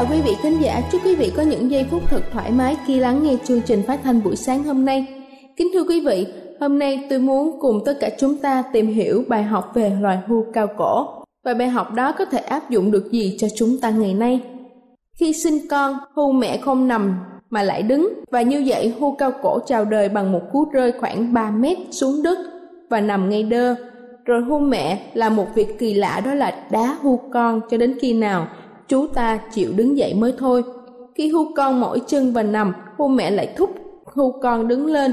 Chào quý vị khán giả, chúc quý vị có những giây phút thật thoải mái khi lắng nghe chương trình phát thanh buổi sáng hôm nay. Kính thưa quý vị, hôm nay tôi muốn cùng tất cả chúng ta tìm hiểu bài học về loài hươu cao cổ và bài học đó có thể áp dụng được gì cho chúng ta ngày nay. Khi sinh con, hươu mẹ không nằm mà lại đứng và như vậy hươu cao cổ chào đời bằng một cú rơi khoảng 3 mét xuống đất và nằm ngay đơ. Rồi hươu mẹ là một việc kỳ lạ đó là đá hươu con cho đến khi nào chú ta chịu đứng dậy mới thôi. Khi hươu con mỏi chân và nằm, hươu mẹ lại thúc hươu con đứng lên.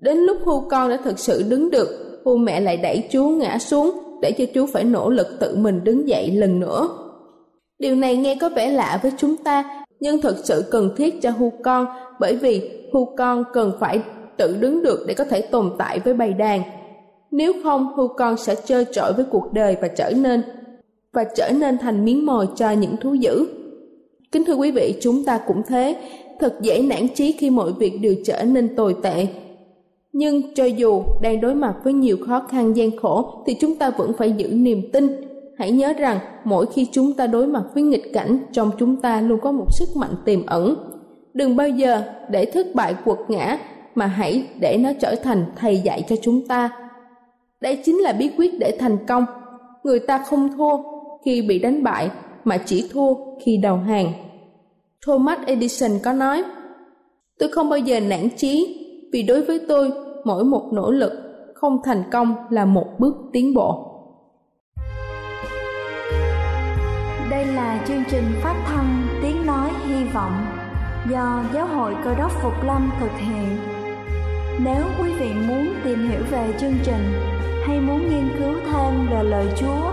Đến lúc hươu con đã thực sự đứng được, hươu mẹ lại đẩy chú ngã xuống để cho chú phải nỗ lực tự mình đứng dậy lần nữa. Điều này nghe có vẻ lạ với chúng ta, nhưng thực sự cần thiết cho hươu con bởi vì hươu con cần phải tự đứng được để có thể tồn tại với bầy đàn. Nếu không, hươu con sẽ chơi trội với cuộc đời và trở nên và trở nên thành miếng mồi cho những thú dữ. Kính thưa quý vị, chúng ta cũng thế, thật dễ nản chí khi mọi việc đều trở nên tồi tệ. Nhưng cho dù đang đối mặt với nhiều khó khăn gian khổ thì chúng ta vẫn phải giữ niềm tin. Hãy nhớ rằng mỗi khi chúng ta đối mặt với nghịch cảnh, trong chúng ta luôn có một sức mạnh tiềm ẩn. Đừng bao giờ để thất bại quật ngã mà hãy để nó trở thành thầy dạy cho chúng ta. Đây chính là bí quyết để thành công. Người ta không thua khi bị đánh bại mà chỉ thua khi đầu hàng. Thomas Edison có nói, tôi không bao giờ nản chí vì đối với tôi mỗi một nỗ lực không thành công là một bước tiến bộ. Đây là chương trình phát thanh Tiếng Nói Hy Vọng do Giáo hội Cơ đốc Phục Lâm thực hiện. Nếu quý vị muốn tìm hiểu về chương trình hay muốn nghiên cứu thêm về lời Chúa,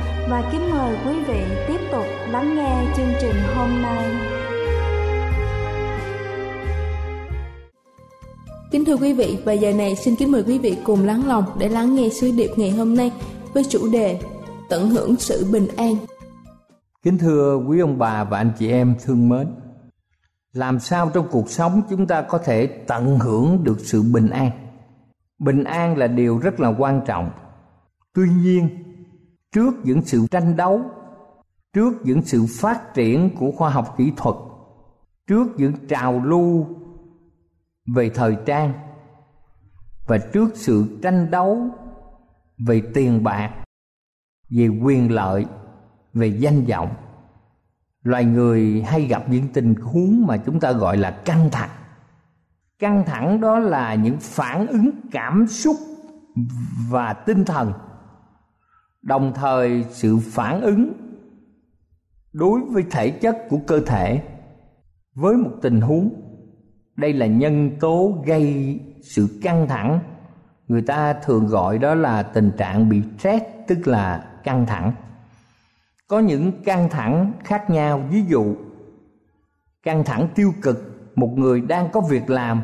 và kính mời quý vị tiếp tục lắng nghe chương trình hôm nay. Kính thưa quý vị, và giờ này xin kính mời quý vị cùng lắng lòng để lắng nghe sứ điệp ngày hôm nay với chủ đề Tận hưởng sự bình an. Kính thưa quý ông bà và anh chị em thương mến, làm sao trong cuộc sống chúng ta có thể tận hưởng được sự bình an? Bình an là điều rất là quan trọng. Tuy nhiên, trước những sự tranh đấu, trước những sự phát triển của khoa học kỹ thuật, trước những trào lưu về thời trang và trước sự tranh đấu về tiền bạc về quyền lợi về danh vọng. Loài người hay gặp những tình huống mà chúng ta gọi là căng thẳng. Căng thẳng đó là những phản ứng cảm xúc và tinh thần đồng thời sự phản ứng đối với thể chất của cơ thể với một tình huống. Đây là nhân tố gây sự căng thẳng. Người ta thường gọi đó là tình trạng bị stress, tức là căng thẳng. Có những căng thẳng khác nhau. Ví dụ, căng thẳng tiêu cực. Một người đang có việc làm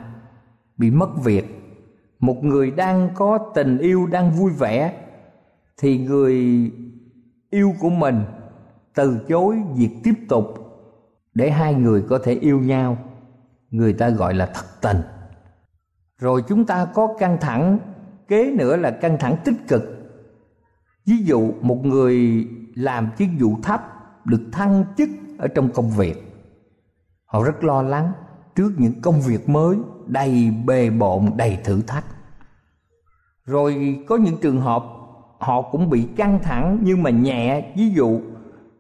bị mất việc. Một người đang có tình yêu, đang vui vẻ thì người yêu của mình từ chối việc tiếp tục để hai người có thể yêu nhau. Người ta gọi là thật tình. Rồi chúng ta có căng thẳng, kế nữa là căng thẳng tích cực. Ví dụ một người làm chức vụ thấp được thăng chức ở trong công việc, họ rất lo lắng trước những công việc mới đầy bề bộn, đầy thử thách. Rồi có những trường hợp họ cũng bị căng thẳng nhưng mà nhẹ. Ví dụ,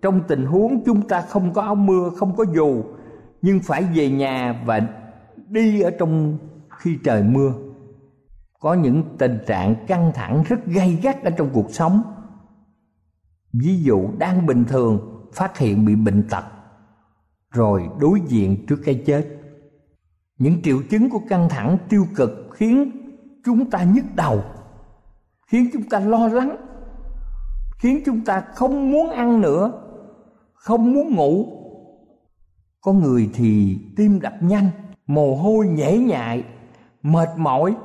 trong tình huống chúng ta không có áo mưa, không có dù, nhưng phải về nhà và đi ở trong khi trời mưa. Có những tình trạng căng thẳng rất gay gắt ở trong cuộc sống. Ví dụ, đang bình thường, phát hiện bị bệnh tật, rồi đối diện trước cái chết. Những triệu chứng của căng thẳng tiêu cực khiến chúng ta nhức đầu khiến chúng ta lo lắng, khiến chúng ta không muốn ăn nữa, không muốn ngủ. Có người thì tim đập nhanh, mồ hôi nhễ nhại, mệt mỏi,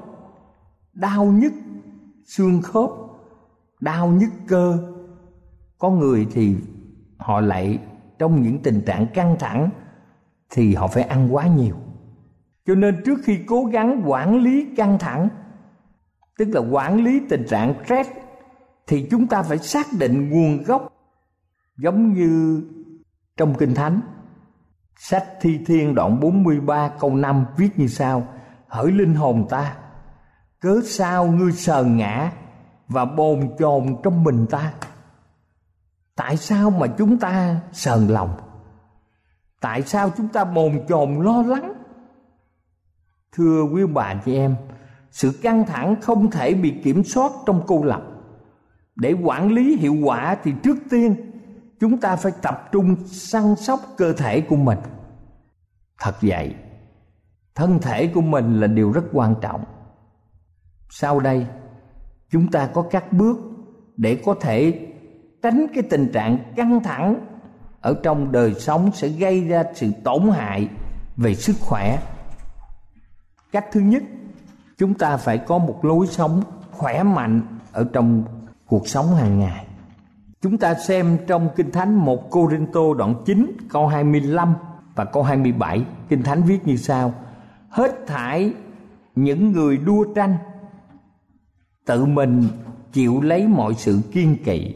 đau nhức xương khớp, đau nhức cơ. Có người thì họ lại trong những tình trạng căng thẳng thì họ phải ăn quá nhiều. Cho nên trước khi cố gắng quản lý căng thẳng tức là quản lý tình trạng stress, thì chúng ta phải xác định nguồn gốc giống như trong kinh thánh. Sách thi thiên đoạn 43 câu 5 viết như sau, hỡi linh hồn ta, cớ sao ngươi sờn ngã và bồn chồn trong mình ta? Tại sao mà chúng ta sờn lòng? Tại sao chúng ta bồn chồn lo lắng? Thưa quý bà chị em sự căng thẳng không thể bị kiểm soát trong cô lập. Để quản lý hiệu quả thì trước tiên, chúng ta phải tập trung săn sóc cơ thể của mình. Thật vậy, thân thể của mình là điều rất quan trọng. Sau đây, chúng ta có các bước để có thể tránh cái tình trạng căng thẳng ở trong đời sống sẽ gây ra sự tổn hại về sức khỏe. Cách thứ nhất chúng ta phải có một lối sống khỏe mạnh ở trong cuộc sống hàng ngày. Chúng ta xem trong kinh thánh một Cô Rinh Tô đoạn 9 câu 25 và câu 27 kinh thánh viết như sau. Hết thải những người đua tranh, tự mình chịu lấy mọi sự kiên kỵ.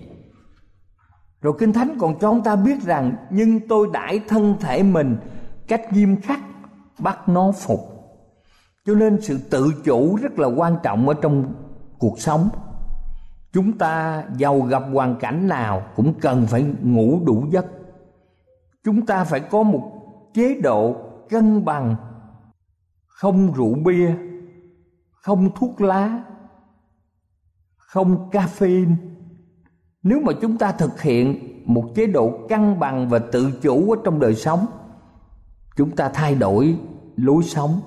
Rồi kinh thánh còn cho chúng ta biết rằng, nhưng tôi đãi thân thể mình, cách nghiêm khắc, bắt nó phục cho nên sự tự chủ rất là quan trọng ở trong cuộc sống. Chúng ta giàu gặp hoàn cảnh nào cũng cần phải ngủ đủ giấc. Chúng ta phải có một chế độ cân bằng, không rượu bia, không thuốc lá, không caffeine. Nếu mà chúng ta thực hiện một chế độ cân bằng và tự chủ ở trong đời sống, chúng ta thay đổi lối sống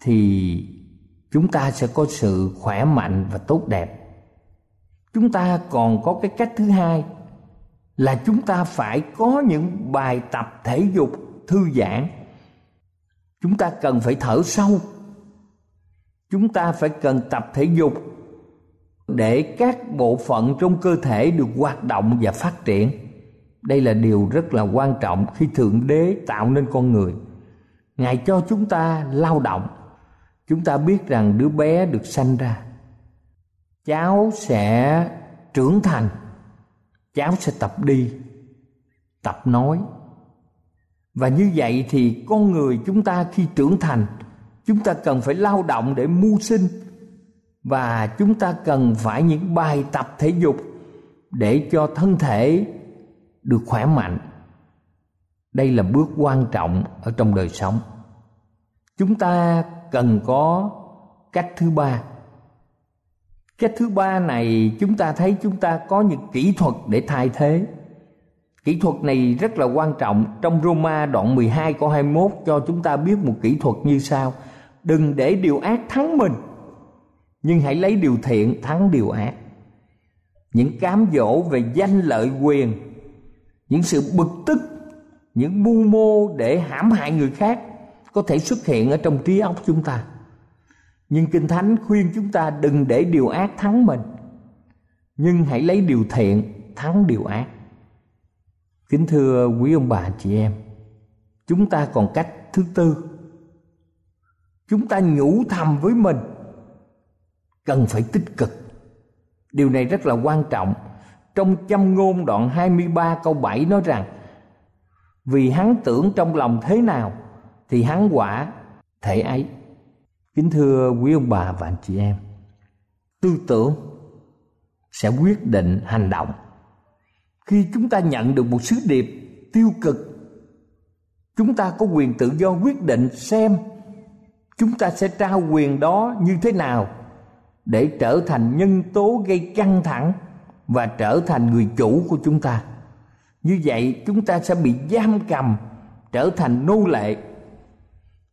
thì chúng ta sẽ có sự khỏe mạnh và tốt đẹp. Chúng ta còn có cái cách thứ hai là chúng ta phải có những bài tập thể dục thư giãn. Chúng ta cần phải thở sâu. Chúng ta phải cần tập thể dục để các bộ phận trong cơ thể được hoạt động và phát triển. Đây là điều rất là quan trọng khi thượng đế tạo nên con người. Ngài cho chúng ta lao động chúng ta biết rằng đứa bé được sanh ra, cháu sẽ trưởng thành, cháu sẽ tập đi, tập nói. Và như vậy thì con người chúng ta khi trưởng thành, chúng ta cần phải lao động để mưu sinh. Và chúng ta cần phải những bài tập thể dục để cho thân thể được khỏe mạnh. Đây là bước quan trọng ở trong đời sống. Chúng ta cần có cách thứ ba. Cách thứ ba này chúng ta thấy chúng ta có những kỹ thuật để thay thế. Kỹ thuật này rất là quan trọng. Trong Roma đoạn 12 câu 21 cho chúng ta biết một kỹ thuật như sau. Đừng để điều ác thắng mình, Nhưng hãy lấy điều thiện thắng điều ác. Những cám dỗ về danh lợi quyền, Những sự bực tức, Những mưu mô để hãm hại người khác có thể xuất hiện ở trong trí óc chúng ta Nhưng Kinh Thánh khuyên chúng ta đừng để điều ác thắng mình Nhưng hãy lấy điều thiện thắng điều ác Kính thưa quý ông bà chị em, chúng ta còn cách thứ tư. Chúng ta nhủ thầm với mình cần phải tích cực. Điều này rất là quan trọng. Trong châm ngôn đoạn 23 câu 7 nói rằng Vì hắn tưởng trong lòng thế nào thì hắn quả thể ấy. Kính thưa quý ông bà và anh chị em, tư tưởng sẽ quyết định hành động khi chúng ta nhận được một sứ điệp tiêu cực chúng ta có quyền tự do quyết định xem chúng ta sẽ trao quyền đó như thế nào để trở thành nhân tố gây căng thẳng và trở thành người chủ của chúng ta như vậy chúng ta sẽ bị giam cầm trở thành nô lệ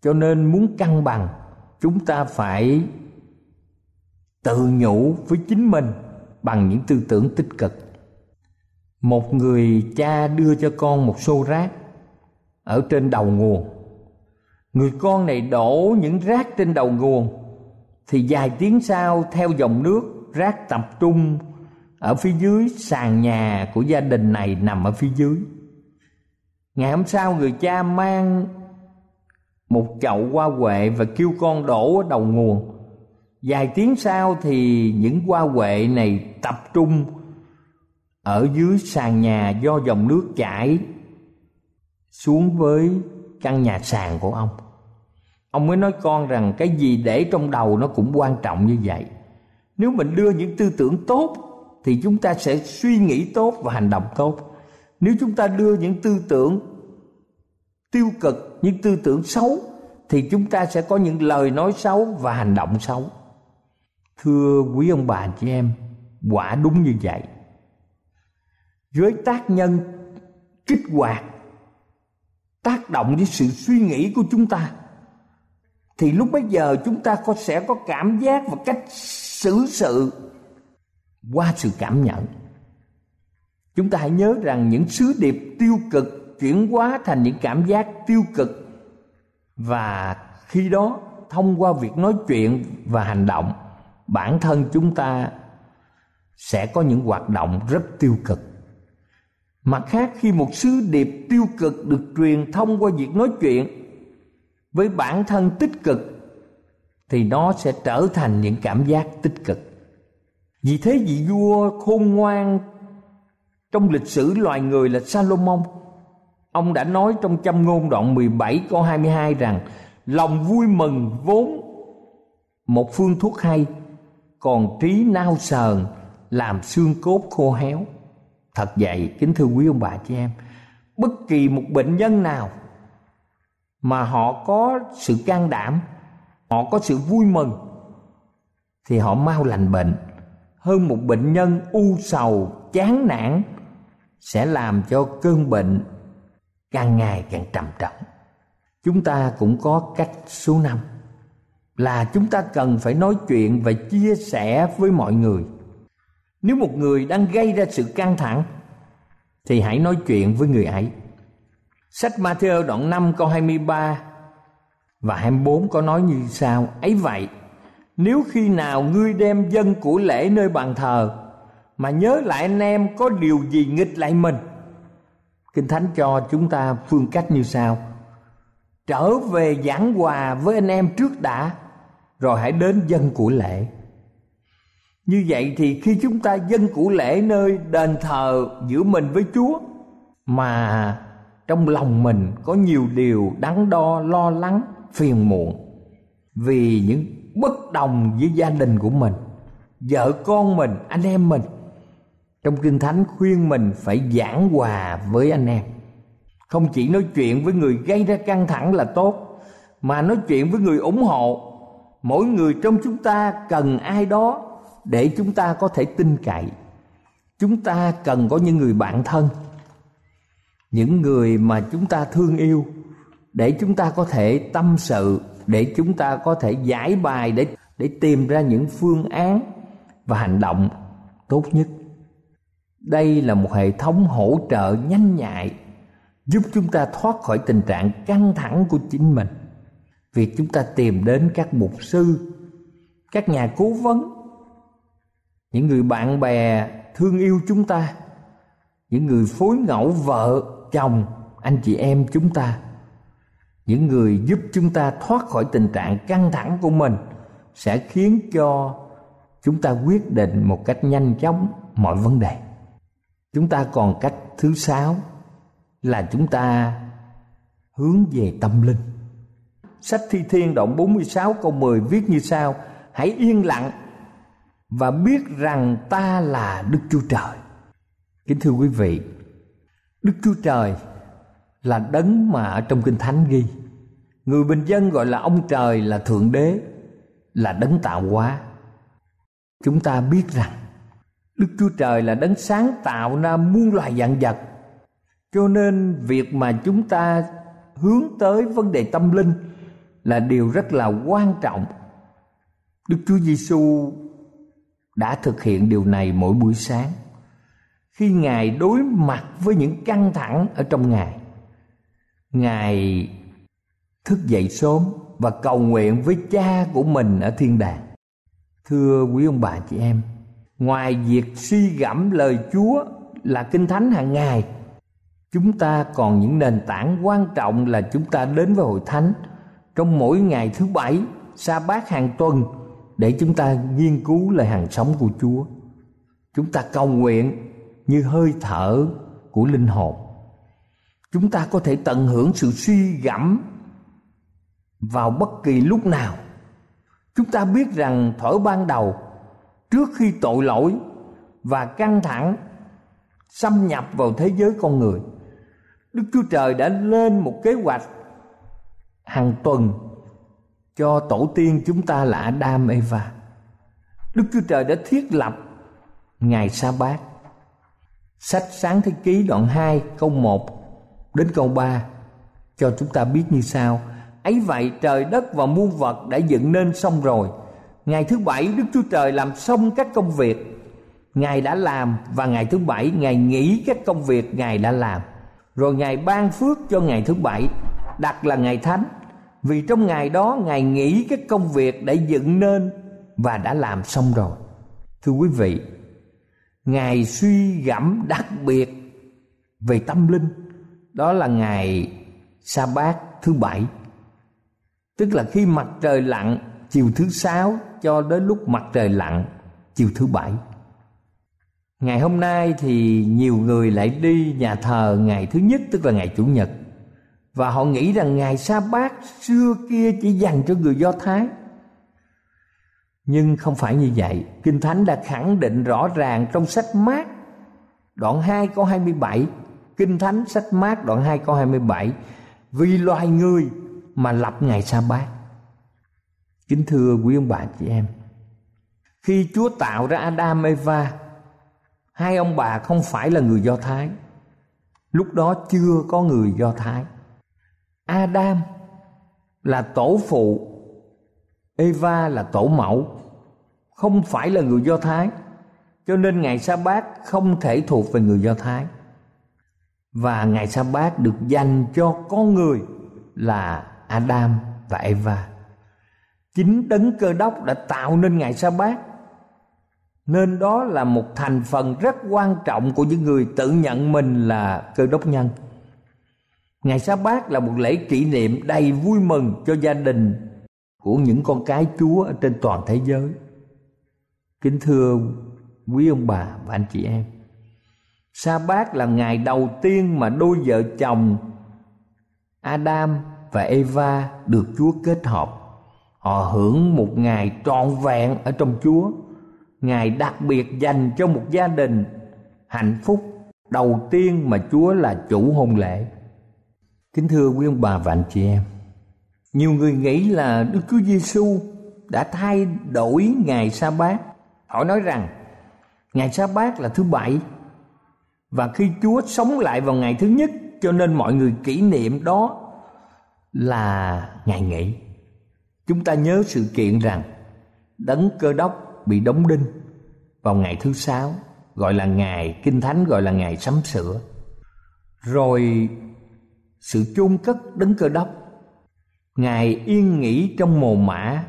cho nên muốn cân bằng, chúng ta phải tự nhủ với chính mình bằng những tư tưởng tích cực. Một người cha đưa cho con một xô rác ở trên đầu nguồn. Người con này đổ những rác trên đầu nguồn, thì vài tiếng sau theo dòng nước, rác tập trung ở phía dưới, sàn nhà của gia đình này nằm ở phía dưới. Ngày hôm sau người cha mang một chậu hoa huệ và kêu con đổ ở đầu nguồn. Vài tiếng sau thì những hoa huệ này tập trung ở dưới sàn nhà do dòng nước chảy xuống với căn nhà sàn của ông. Ông mới nói con rằng cái gì để trong đầu nó cũng quan trọng như vậy. Nếu mình đưa những tư tưởng tốt thì chúng ta sẽ suy nghĩ tốt và hành động tốt. Nếu chúng ta đưa những tư tưởng tiêu cực, những tư tưởng xấu, thì chúng ta sẽ có những lời nói xấu và hành động xấu. Thưa quý ông bà chị em, quả đúng như vậy. Với tác nhân kích hoạt, tác động với sự suy nghĩ của chúng ta, thì lúc bấy giờ chúng ta có, sẽ có cảm giác và cách xử sự qua sự cảm nhận. Chúng ta hãy nhớ rằng những sứ điệp tiêu cực chuyển hóa thành những cảm giác tiêu cực và khi đó, thông qua việc nói chuyện và hành động, bản thân chúng ta sẽ có những hoạt động rất tiêu cực Mặt khác, khi một sứ điệp tiêu cực được truyền thông qua việc nói chuyện với bản thân tích cực, thì nó sẽ trở thành những cảm giác tích cực. Vì thế vị vua khôn ngoan trong lịch sử loài người là Salomon Ông đã nói trong châm ngôn đoạn 17 câu 22 rằng, Lòng vui mừng vốn một phương thuốc hay, Còn trí nao sờn làm xương cốt khô héo. Thật vậy, kính thưa quý ông bà chị em, bất kỳ một bệnh nhân nào mà họ có sự can đảm, họ có sự vui mừng, thì họ mau lành bệnh. Hơn một bệnh nhân u sầu, chán nản sẽ làm cho cơn bệnh càng ngày càng trầm trọng chúng ta cũng có cách số năm là chúng ta cần phải nói chuyện và chia sẻ với mọi người nếu một người đang gây ra sự căng thẳng thì hãy nói chuyện với người ấy. Sách Matthew đoạn 5 câu 23 và 24 có nói như sau: Ấy vậy, nếu khi nào ngươi đem dân của lễ nơi bàn thờ mà nhớ lại anh em có điều gì nghịch lại mình. Kinh Thánh cho chúng ta phương cách như sau: Trở về giảng hòa với anh em trước đã, rồi hãy đến dân của lễ. Như vậy thì khi chúng ta dân của lễ nơi đền thờ giữa mình với Chúa mà trong lòng mình có nhiều điều đắn đo lo lắng phiền muộn vì những bất đồng với gia đình của mình vợ con mình anh em mình trong kinh thánh khuyên mình phải giảng hòa với anh em. Không chỉ nói chuyện với người gây ra căng thẳng là tốt, mà nói chuyện với người ủng hộ. Mỗi người trong chúng ta cần ai đó để chúng ta có thể tin cậy. Chúng ta cần có những người bạn thân, những người mà chúng ta thương yêu để chúng ta có thể tâm sự, để chúng ta có thể giải bài, để để tìm ra những phương án và hành động tốt nhất đây là một hệ thống hỗ trợ nhanh nhạy, giúp chúng ta thoát khỏi tình trạng căng thẳng của chính mình. Việc chúng ta tìm đến các mục sư, các nhà cố vấn, những người bạn bè thương yêu chúng ta, những người phối ngẫu vợ, chồng, anh chị em chúng ta, những người giúp chúng ta thoát khỏi tình trạng căng thẳng của mình sẽ khiến cho chúng ta quyết định một cách nhanh chóng mọi vấn đề chúng ta còn cách thứ sáu là chúng ta hướng về tâm linh sách thi thiên đoạn 46 câu 10 viết như sau hãy yên lặng và biết rằng ta là Đức Chúa Trời. Kính thưa quý vị, Đức Chúa Trời là đấng mà ở trong Kinh Thánh ghi. Người bình dân gọi là ông trời là Thượng Đế, là đấng tạo hóa. Chúng ta biết rằng Đức Chúa Trời là đấng sáng tạo ra muôn loài dạng vật. Cho nên việc mà chúng ta hướng tới vấn đề tâm linh là điều rất là quan trọng. Đức Chúa Giêsu đã thực hiện điều này mỗi buổi sáng khi ngài đối mặt với những căng thẳng ở trong ngài ngài thức dậy sớm và cầu nguyện với cha của mình ở thiên đàng thưa quý ông bà chị em ngoài việc suy gẫm lời chúa là kinh thánh hàng ngày, chúng ta còn những nền tảng quan trọng là chúng ta đến với hội thánh trong mỗi ngày thứ bảy, sa bát hàng tuần, để chúng ta nghiên cứu lời hàng sống của Chúa. Chúng ta cầu nguyện như hơi thở của linh hồn. Chúng ta có thể tận hưởng sự suy gẫm vào bất kỳ lúc nào. Chúng ta biết rằng thở ban đầu trước khi tội lỗi và căng thẳng xâm nhập vào thế giới con người, Đức Chúa Trời đã lên một kế hoạch hàng tuần cho tổ tiên chúng ta là Adam Eva. Đức Chúa Trời đã thiết lập ngày sa bát. Sách sáng thế ký đoạn 2 câu 1 đến câu 3 cho chúng ta biết như sau. Ấy vậy trời đất và muôn vật đã dựng nên xong rồi. Ngày thứ bảy Đức Chúa Trời làm xong các công việc. Ngài đã làm và ngày thứ bảy Ngài nghỉ các công việc Ngài đã làm. Rồi Ngài ban phước cho ngày thứ bảy, Đặt là ngày thánh. Vì trong ngày đó ngài nghỉ các công việc đã dựng nên và đã làm xong rồi. Thưa quý vị, ngài suy gẫm đặc biệt về tâm linh. Đó là ngày sa bát thứ bảy. Tức là khi mặt trời lặn, chiều thứ sáu cho đến lúc mặt trời lặn, chiều thứ bảy. Ngày hôm nay thì nhiều người lại đi nhà thờ ngày thứ nhất, tức là ngày chủ nhật. Và họ nghĩ rằng ngày sa bát xưa kia chỉ dành cho người do thái. Nhưng không phải như vậy. Kinh thánh đã khẳng định rõ ràng trong sách mát, đoạn 2 câu 27 kinh thánh sách mát, đoạn 2 câu 27 vì loài người mà lập ngày sa bát kính thưa quý ông bà chị em, khi Chúa tạo ra Adam Eva, hai ông bà không phải là người Do Thái. Lúc đó chưa có người Do Thái. Adam là tổ phụ, Eva là tổ mẫu, không phải là người Do Thái. Cho nên ngày sa bát không thể thuộc về người Do Thái. Và ngày sa bát được dành cho con người là Adam và Eva chính đấng cơ đốc đã tạo nên ngày sa bát nên đó là một thành phần rất quan trọng của những người tự nhận mình là cơ đốc nhân Ngày sa bát là một lễ kỷ niệm đầy vui mừng cho gia đình của những con cái Chúa ở trên toàn thế giới. Kính thưa quý ông bà và anh chị em. Sa bát là ngày đầu tiên mà đôi vợ chồng Adam và Eva được Chúa kết hợp. Họ hưởng một ngày trọn vẹn ở trong Chúa. Ngày đặc biệt dành cho một gia đình hạnh phúc đầu tiên mà Chúa là chủ hôn lễ. Kính thưa quý ông bà và anh chị em, nhiều người nghĩ là Đức Chúa Giêsu đã thay đổi ngày sa bát. họ nói rằng ngày sa bát là thứ bảy và khi chúa sống lại vào ngày thứ nhất cho nên mọi người kỷ niệm đó là ngày nghỉ chúng ta nhớ sự kiện rằng đấng cơ đốc bị đóng đinh vào ngày thứ sáu, gọi là ngày kinh thánh, gọi là ngày sắm sửa. Rồi sự chôn cất đấng cơ đốc, ngài yên nghỉ trong mồ mã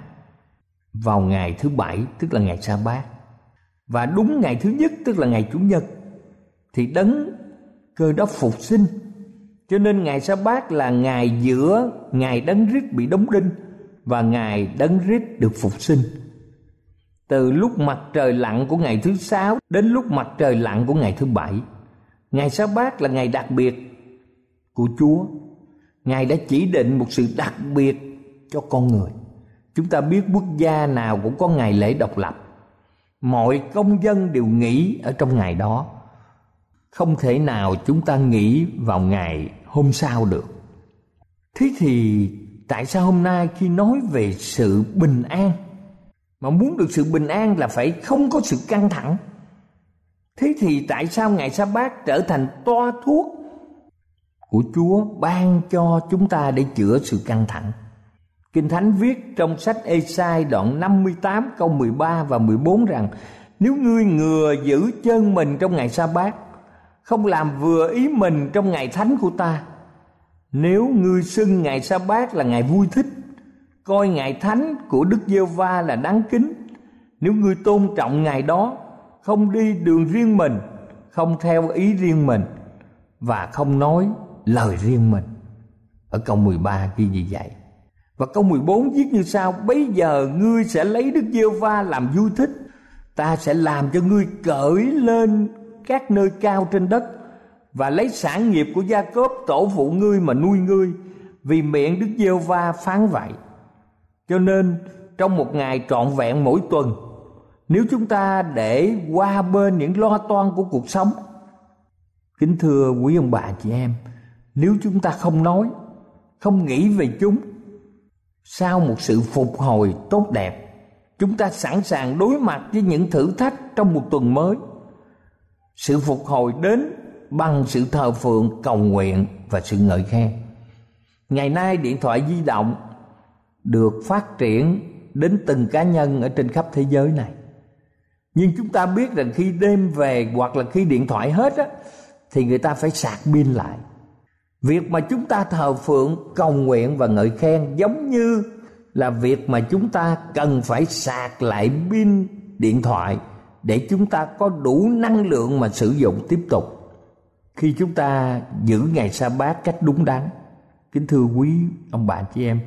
vào ngày thứ bảy, tức là ngày sa bát. Và đúng ngày thứ nhất, tức là ngày chủ nhật, thì đấng cơ đốc phục sinh. Cho nên ngày sa bát là ngày giữa ngày đấng rít bị đóng đinh và ngài đấng rít được phục sinh. Từ lúc mặt trời lặn của ngày thứ sáu đến lúc mặt trời lặn của ngày thứ bảy, ngày sa bát là ngày đặc biệt của chúa. Ngài đã chỉ định một sự đặc biệt cho con người. Chúng ta biết quốc gia nào cũng có ngày lễ độc lập. Mọi công dân đều nghỉ ở trong ngày đó. Không thể nào chúng ta nghỉ vào ngày hôm sau được. Thế thì tại sao hôm nay khi nói về sự bình an, mà muốn được sự bình an là phải không có sự căng thẳng? Thế thì tại sao ngày sa bát trở thành toa thuốc của chúa ban cho chúng ta để chữa sự căng thẳng? Kinh Thánh viết trong sách Esai đoạn 58 câu 13 và 14 rằng, Nếu ngươi ngừa giữ chân mình trong ngày sa bát, Không làm vừa ý mình trong ngày thánh của ta nếu ngươi xưng ngày sa bát là ngày vui thích, Coi ngày thánh của Đức giê va là đáng kính, Nếu ngươi tôn trọng ngày đó, Không đi đường riêng mình, Không theo ý riêng mình, Và không nói lời riêng mình. Ở câu 13 ghi như vậy. Và câu 14 viết như sau, Bây giờ ngươi sẽ lấy Đức giê va làm vui thích, Ta sẽ làm cho ngươi cởi lên các nơi cao trên đất và lấy sản nghiệp của gia cốp tổ phụ ngươi mà nuôi ngươi, Vì miệng Đức giê va phán vậy. Cho nên, trong một ngày trọn vẹn mỗi tuần, Nếu chúng ta để qua bên những lo toan của cuộc sống, Kính thưa quý ông bà chị em, Nếu chúng ta không nói, Không nghĩ về chúng, sau một sự phục hồi tốt đẹp, chúng ta sẵn sàng đối mặt với những thử thách trong một tuần mới. Sự phục hồi đến bằng sự thờ phượng, cầu nguyện và sự ngợi khen. Ngày nay điện thoại di động được phát triển đến từng cá nhân ở trên khắp thế giới này. Nhưng chúng ta biết rằng khi đêm về hoặc là khi điện thoại hết á, thì người ta phải sạc pin lại. Việc mà chúng ta thờ phượng, cầu nguyện và ngợi khen giống như là việc mà chúng ta cần phải sạc lại pin điện thoại để chúng ta có đủ năng lượng mà sử dụng tiếp tục khi chúng ta giữ ngày sa bát cách đúng đắn, kính thưa quý ông bà chị em,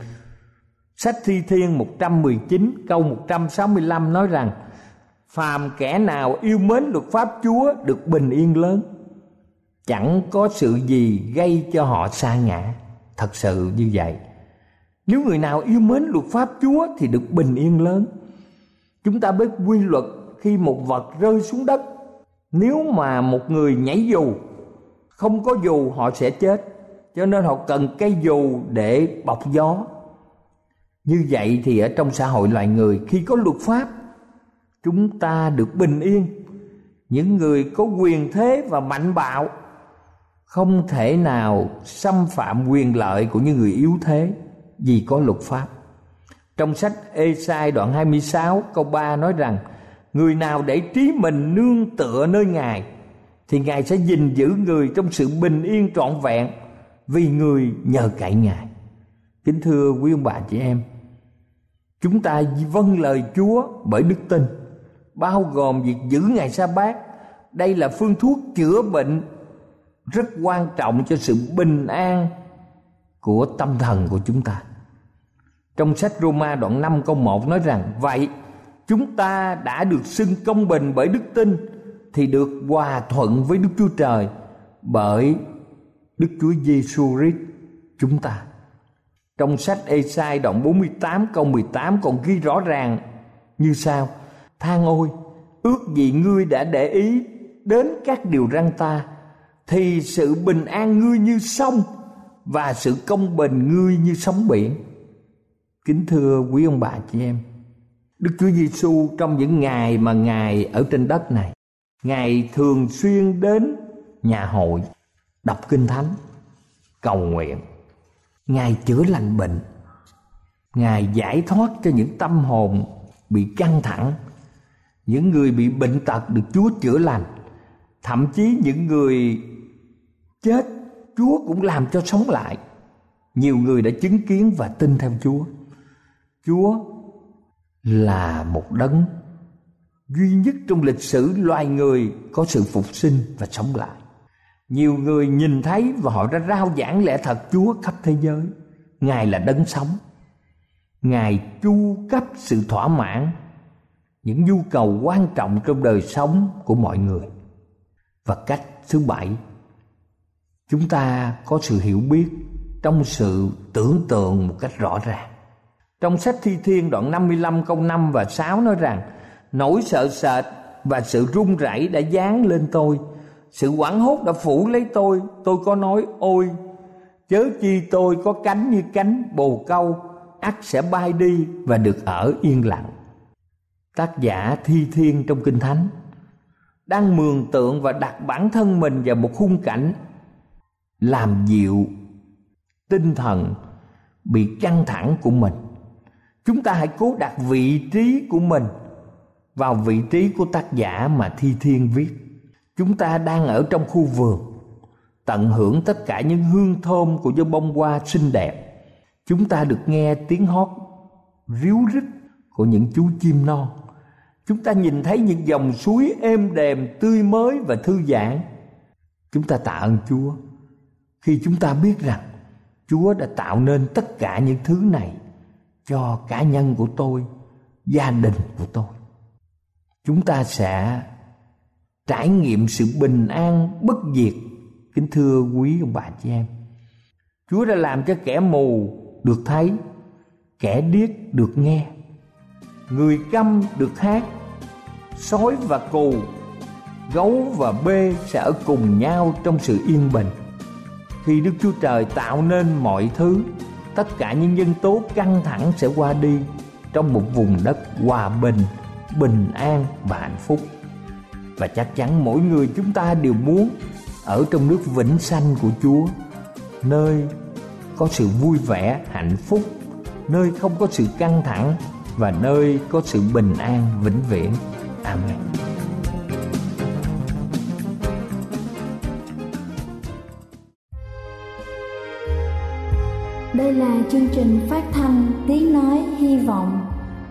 sách thi thiên 119 câu 165 nói rằng, phàm kẻ nào yêu mến luật pháp Chúa được bình yên lớn, chẳng có sự gì gây cho họ xa ngã. Thật sự như vậy. Nếu người nào yêu mến luật pháp chúa thì được bình yên lớn. Chúng ta biết quy luật khi một vật rơi xuống đất. Nếu mà một người nhảy dù không có dù họ sẽ chết, cho nên họ cần cây dù để bọc gió như vậy thì ở trong xã hội loài người, khi có luật pháp, chúng ta được bình yên những người có quyền thế và mạnh bạo không thể nào xâm phạm quyền lợi của những người yếu thế vì có luật pháp. Trong sách Ê-sai đoạn 26 câu 3 nói rằng, Người nào để trí mình nương tựa nơi Ngài thì Ngài sẽ gìn giữ người trong sự bình yên trọn vẹn Vì người nhờ cậy Ngài Kính thưa quý ông bà chị em, Chúng ta vâng lời Chúa bởi đức tin, Bao gồm việc giữ ngày sa bát Đây là phương thuốc chữa bệnh rất quan trọng cho sự bình an của tâm thần của chúng ta. Trong sách Roma đoạn 5 câu 1 nói rằng, Vậy chúng ta đã được xưng công bình bởi đức tin thì được hòa thuận với Đức Chúa Trời Bởi Đức Chúa Giêsu Christ chúng ta. Trong sách Esai đoạn 48 câu 18 còn ghi rõ ràng như sau. Than ôi ước gì ngươi đã để ý đến các điều răng ta thì sự bình an ngươi như sông và sự công bình ngươi như sóng biển. Kính thưa quý ông bà chị em Đức Chúa Giêsu trong những ngày mà Ngài ở trên đất này, Ngài thường xuyên đến nhà hội đọc kinh thánh, cầu nguyện. Ngài chữa lành bệnh. Ngài giải thoát cho những tâm hồn bị căng thẳng. Những người bị bệnh tật được Chúa chữa lành. Thậm chí những người chết Chúa cũng làm cho sống lại. Nhiều người đã chứng kiến và tin theo Chúa. Chúa là một đấng duy nhất trong lịch sử loài người có sự phục sinh và sống lại. Nhiều người nhìn thấy và họ đã rao giảng lẽ thật Chúa khắp thế giới. Ngài là đấng sống. Ngài chu cấp sự thỏa mãn những nhu cầu quan trọng trong đời sống của mọi người. Và cách thứ bảy, chúng ta có sự hiểu biết trong sự tưởng tượng một cách rõ ràng. Trong sách Thi Thiên đoạn 55 câu 5 và 6 nói rằng Nỗi sợ sệt và sự run rẩy đã dán lên tôi. Sự quảng hốt đã phủ lấy tôi. Tôi có nói, ôi, Chớ chi tôi có cánh như cánh bồ câu, ắt sẽ bay đi và được ở yên lặng. Tác giả Thi Thiên trong Kinh Thánh Đang mường tượng và đặt bản thân mình vào một khung cảnh Làm dịu tinh thần bị căng thẳng của mình. Chúng ta hãy cố đặt vị trí của mình vào vị trí của tác giả mà thi thiên viết. Chúng ta đang ở trong khu vườn, tận hưởng tất cả những hương thơm của những bông hoa xinh đẹp. Chúng ta được nghe tiếng hót ríu rít của những chú chim non. Chúng ta nhìn thấy những dòng suối êm đềm, tươi mới và thư giãn. Chúng ta tạ ơn chúa. Khi chúng ta biết rằng chúa đã tạo nên tất cả những thứ này cho cá nhân của tôi, gia đình của tôi chúng ta sẽ trải nghiệm sự bình an, bất diệt. Kính thưa quý ông bà chị em, chúa đã làm cho kẻ mù được thấy, kẻ điếc được nghe, người câm được hát, sói và cù gấu và bê sẽ ở cùng nhau trong sự yên bình. Khi đức chúa trời tạo nên mọi thứ, tất cả những nhân tố căng thẳng sẽ qua đi trong một vùng đất hòa bình bình an và hạnh phúc. Và chắc chắn mỗi người chúng ta đều muốn ở trong nước vĩnh sanh của chúa, nơi có sự vui vẻ, hạnh phúc, nơi không có sự căng thẳng và nơi có sự bình an, vĩnh viễn. Amen. Đây là chương trình phát thanh Tiếng Nói Hy Vọng